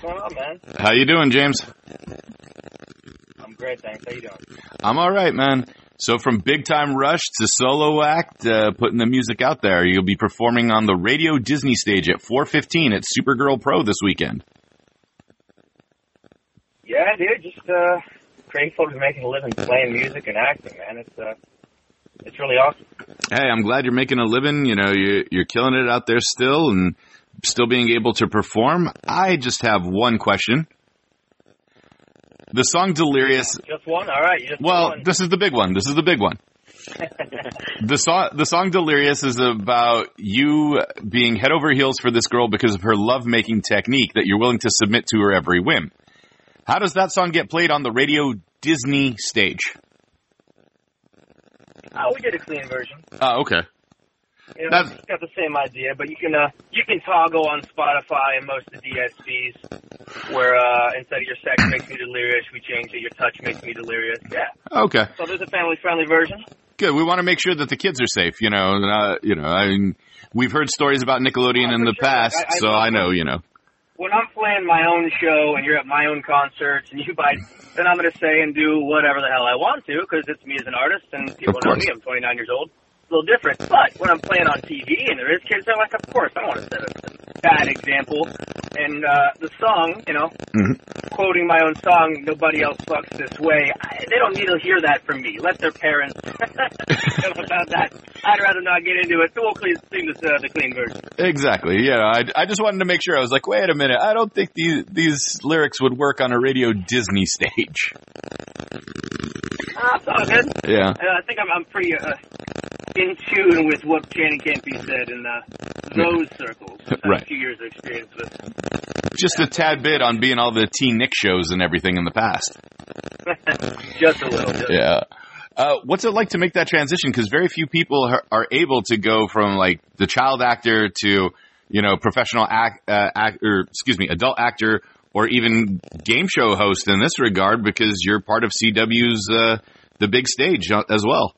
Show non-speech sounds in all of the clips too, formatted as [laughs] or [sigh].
What's going on, man? How you doing, James? I'm great, thanks. How you doing? I'm all right, man. So from big time rush to solo act, uh, putting the music out there, you'll be performing on the Radio Disney stage at 4:15 at Supergirl Pro this weekend. Yeah, dude. Just uh, grateful to be making a living playing music and acting, man. It's uh, it's really awesome. Hey, I'm glad you're making a living. You know, you're, you're killing it out there still, and still being able to perform. I just have one question. The song Delirious. Just one? All right. Just Well, one. this is the big one. This is the big one. [laughs] the song the song Delirious is about you being head over heels for this girl because of her lovemaking technique that you're willing to submit to her every whim. How does that song get played on the Radio Disney stage? Oh, we did a clean version. Oh, okay. You know, it's got the same idea, but you can uh, you can toggle on Spotify and most of the DSPs where uh, instead of your sex makes me delirious, we change it. Your touch makes me delirious. Yeah. Okay. So there's a family friendly version. Good. We want to make sure that the kids are safe, you know, uh, you know, I mean, we've heard stories about Nickelodeon in the sure. past, I- I so I know, you know. when I'm playing my own show and you're at my own concerts and you buy, then I'm going to say and do whatever the hell I want to because it's me as an artist and people know me. I'm 29 years old. A little different. But when I'm playing on TV and there is kids there, like, of course, I don't want to set a bad example. And uh, the song, you know, Mhm. quoting my own song, "Nobody else fucks this way." I, they don't need to hear that from me. Let their parents [laughs] know about that. I'd rather not get into it. So we'll clean, sing this, uh, the clean version. Exactly. Yeah. I, I just wanted to make sure. I was like, wait a minute. I don't think these, these lyrics would work on a Radio Disney stage. Ah, good. Yeah. Uh, I think I'm, I'm pretty uh, in tune with what can't be said in uh, those circles. Right. A few years of experience with. Just a tad bit on being all the Teen Nick shows and everything in the past. [laughs] just a little. Just Yeah. Uh, what's it like to make that transition? Because very few people are, are able to go from like the child actor to, you know, professional act, uh, act or excuse me, adult actor or even game show host in this regard because you're part of CW's, uh, the big stage uh, as well.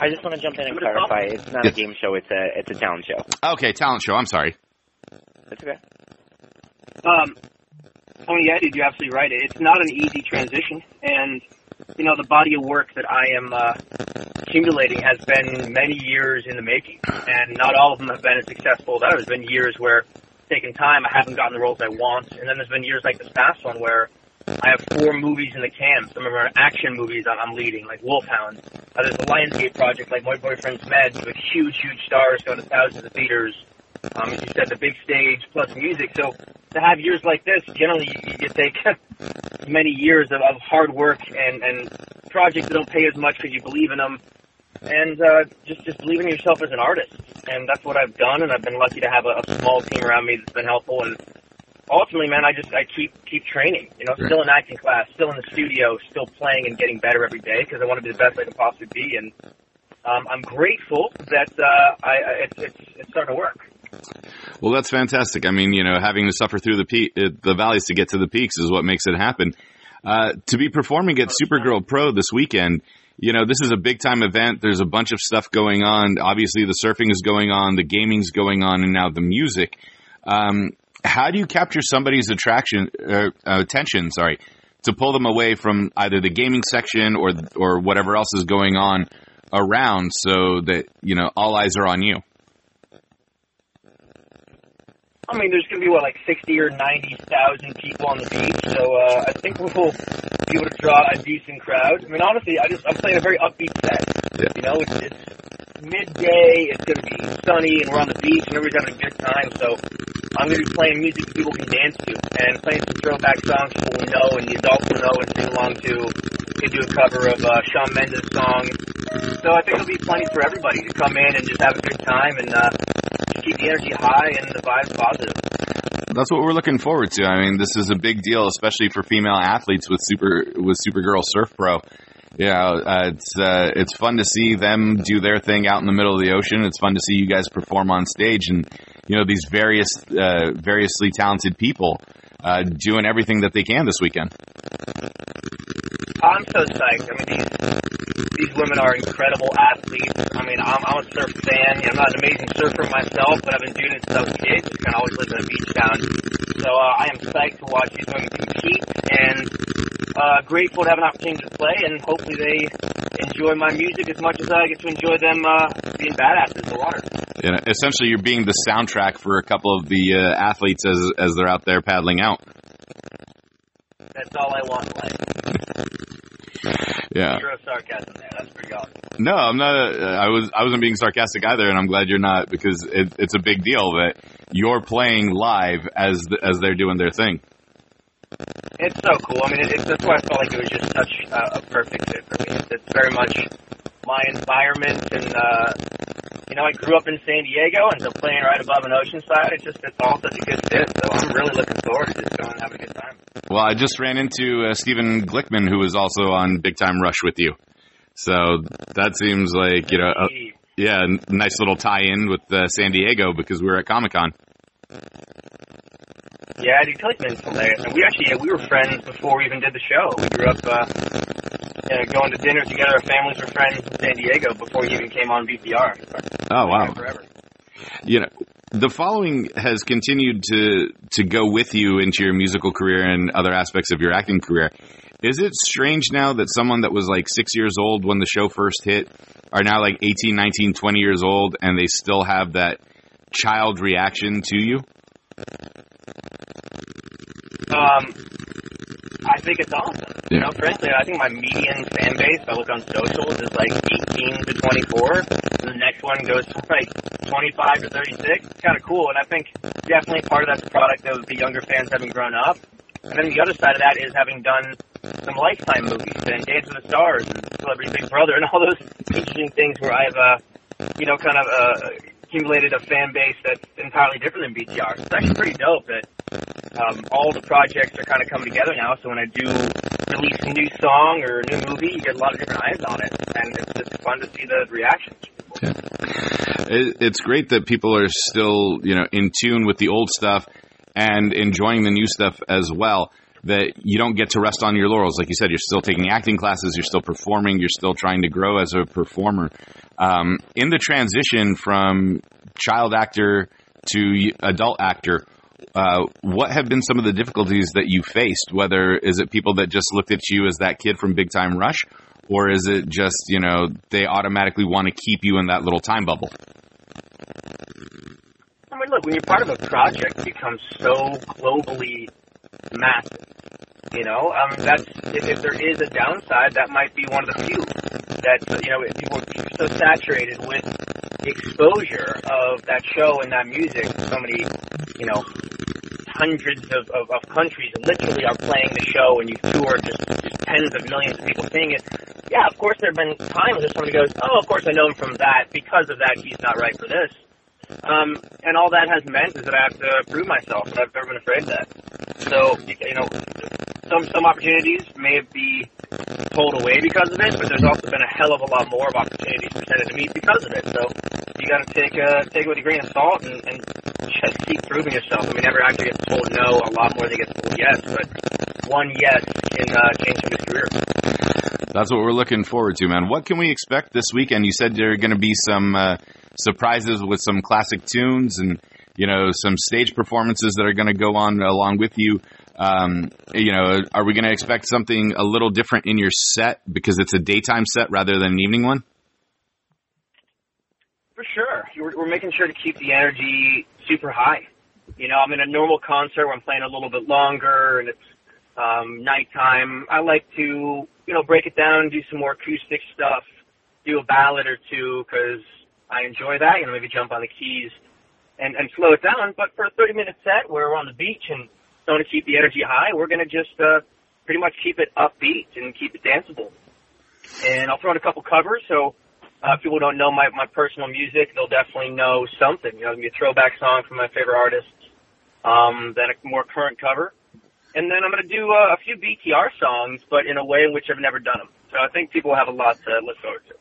I just want to jump in and Give it a clarify. It's not Yes. a game show. It's a it's a talent show. Okay. Talent show. I'm sorry. That's okay. Um, I mean, yeah, dude, you're absolutely right. It's not an easy transition, and you know, the body of work that I am uh, accumulating has been many years in the making, and not all of them have been as successful as others. There's been years where, taking time, I haven't gotten the roles I want, and then there's been years like this past one where I have four movies in the can. Some of them are action movies I'm, I'm leading, like Wolfhound. Uh, there's the Lionsgate project, like My Boyfriend's Meds, with huge, huge stars going to thousands of theaters. Um, as you said, the big stage plus music. So to have years like this, generally you, you take [laughs] many years of, of hard work and, and projects that don't pay as much because you believe in them, and uh, just just believe in yourself as an artist. And that's what I've done, and I've been lucky to have a, a small team around me that's been helpful. And ultimately, man, I just I keep keep training. You know, Right. still in acting class, still in the studio, still playing and getting better every day because I want to be the best I can possibly be. And um, I'm grateful that uh, I, it's, it's it's starting to work. Well, that's fantastic. I mean, you know, having to suffer through the peak, uh, the valleys to get to the peaks is what makes it happen. Uh, to be performing at Supergirl Pro this weekend, you know, this is a big time event. There's a bunch of stuff going on. Obviously, the surfing is going on, the gaming's going on, and now the music. Um, how do you capture somebody's attraction, uh, attention? Sorry, to pull them away from either the gaming section or or whatever else is going on around, so that you know all eyes are on you. I mean, there's going to be what, like sixty or ninety thousand people on the beach. So uh, I think we'll be able to draw a decent crowd. I mean, honestly, I just I'm playing a very upbeat set. Yeah. You know, it's, it's midday. It's going to be sunny, and we're on the beach, and everybody's having a good time. So I'm going to be playing music people can dance to, and playing some throwback songs people will know, and the adults will know and sing along to. They do a cover of uh, Shawn Mendes' song. So I think it'll be plenty for everybody to come in and just have a good time and uh, keep the energy high and the vibes positive. That's what we're looking forward to. I mean, this is a big deal, especially for female athletes with super with Supergirl Surf Pro. Yeah, uh, it's uh, it's fun to see them do their thing out in the middle of the ocean. It's fun to see you guys perform on stage, and you know these various uh, variously talented people uh, doing everything that they can this weekend. I'm so psyched. I mean, these these women are incredible athletes. I mean, I'm, I'm a surf fan. I'm not an amazing surfer myself, but I've been doing it since I was a kid. Just kind of always lived in a beach town. So uh, I am psyched to watch these women compete and uh, grateful to have an opportunity to play. And hopefully they enjoy my music as much as I get to enjoy them uh, being badasses in the water. Know, essentially, you're being the soundtrack for a couple of the uh, athletes as as they're out there paddling out. That's all I want in life. [laughs] [laughs] Yeah. Zero sarcasm there. That's pretty awesome. No, I'm not. A, I was. I wasn't being sarcastic either, and I'm glad you're not because it, it's a big deal that you're playing live as the, as they're doing their thing. It's so cool. I mean, it, it's, that's why I felt like it was just such a, a perfect fit for me. It's very much my environment, and uh, you know, I grew up in San Diego, and so playing right above an oceanside, it's just it's all such a good fit. So I'm really looking forward to just going and having a good time. Well, I just ran into uh, Stephen Glickman, who was also on Big Time Rush with you. So that seems like you know, a, yeah, a nice little tie-in with uh, San Diego because we were at Comic Con. Yeah, Eddie Glickman's hilarious. And we actually, we were friends before we even did the show. We grew up uh, uh, going to dinner together. Our families were friends in San Diego before he even came on BTR. Oh wow! Forever. You know, the following has continued to to go with you into your musical career and other aspects of your acting career. Is it strange now that someone that was like six years old when the show first hit are now like 18, 19, 20 years old and they still have that child reaction to you? Um, I think it's awesome. You know, frankly, I think my median fan base, if I look on socials, is like 18 to 24. And the next one goes from like 25 to 36. It's kind of cool. And I think definitely part of that's a product of the younger fans having grown up. And then the other side of that is having done some Lifetime movies and Dance with the Stars and Celebrity Big Brother and [laughs] all those interesting things where I've, uh, you know, kind of uh, accumulated a fan base that's entirely different than BTR. It's actually pretty dope that um, all the projects are kind of coming together now. So when I do release a new song or a new movie, you get a lot of different eyes on it, and it's just fun to see the reactions. It, it's great that people are still, you know, in tune with the old stuff and enjoying the new stuff as well. That you don't get to rest on your laurels, like you said. You're still taking acting classes. You're still performing. You're still trying to grow as a performer. Um, in the transition from child actor to adult actor, uh, what have been some of the difficulties that you faced? Whether is it people that just looked at you as that kid from Big Time Rush, or is it just you know they automatically want to keep you in that little time bubble? I mean, look, when you're part of a project, it becomes so globally massive. You know, um, that's if, if there is a downside, that might be one of the few. That you know, people are so saturated with exposure of that show and that music. So many, you know, hundreds of, of, of countries literally are playing the show, and you tour just, just tens of millions of people seeing it. Yeah, of course, there have been times where somebody goes, "Oh, of course, I know him from that. Because of that, he's not right for this." Um, and all that has meant is that I have to prove myself, and I've never been afraid of that. So, you know, some some opportunities may be pulled away because of it, but there's also been a hell of a lot more of opportunities presented to me because of it. So, you got to take uh, take it with a grain of salt and, and just keep proving yourself. I mean, never actually gets told no a lot more than gets told yes, but one yes can uh, change somebody's career. That's what we're looking forward to, man. What can we expect this weekend? You said there are going to be some uh, surprises with some classic tunes and you know some stage performances that are going to go on along with you. Um, you know, are we going to expect something a little different in your set because it's a daytime set rather than an evening one? For sure. We're, we're making sure to keep the energy super high. You know, I'm in a normal concert where I'm playing a little bit longer and it's um, nighttime. I like to, you know, break it down, do some more acoustic stuff, do a ballad or two because I enjoy that. You know, maybe jump on the keys and, and slow it down. But for a 30 minute set where we're on the beach and want to keep the energy high, we're going to just uh, pretty much keep it upbeat and keep it danceable. And I'll throw in a couple covers. So uh, if people don't know my, my personal music, they'll definitely know something. You know, it'll be a throwback song from my favorite artists, um, then a more current cover. And then I'm going to do uh, a few BTR songs, but in a way in which I've never done them. So I think people have a lot to look forward to.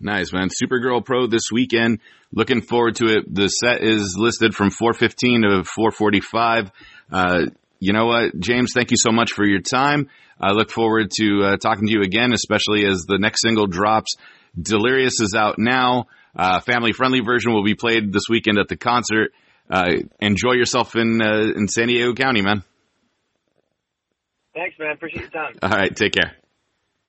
Nice, man. Supergirl Pro this weekend. Looking forward to it. The set is listed from 415 to 445. Uh, you know what, James, thank you so much for your time. I look forward to uh, talking to you again, especially as the next single drops. Delirious is out now. Uh, family friendly version will be played this weekend at the concert. Uh, enjoy yourself in uh, in San Diego County, man. Thanks, man. Appreciate your time. All right, take care.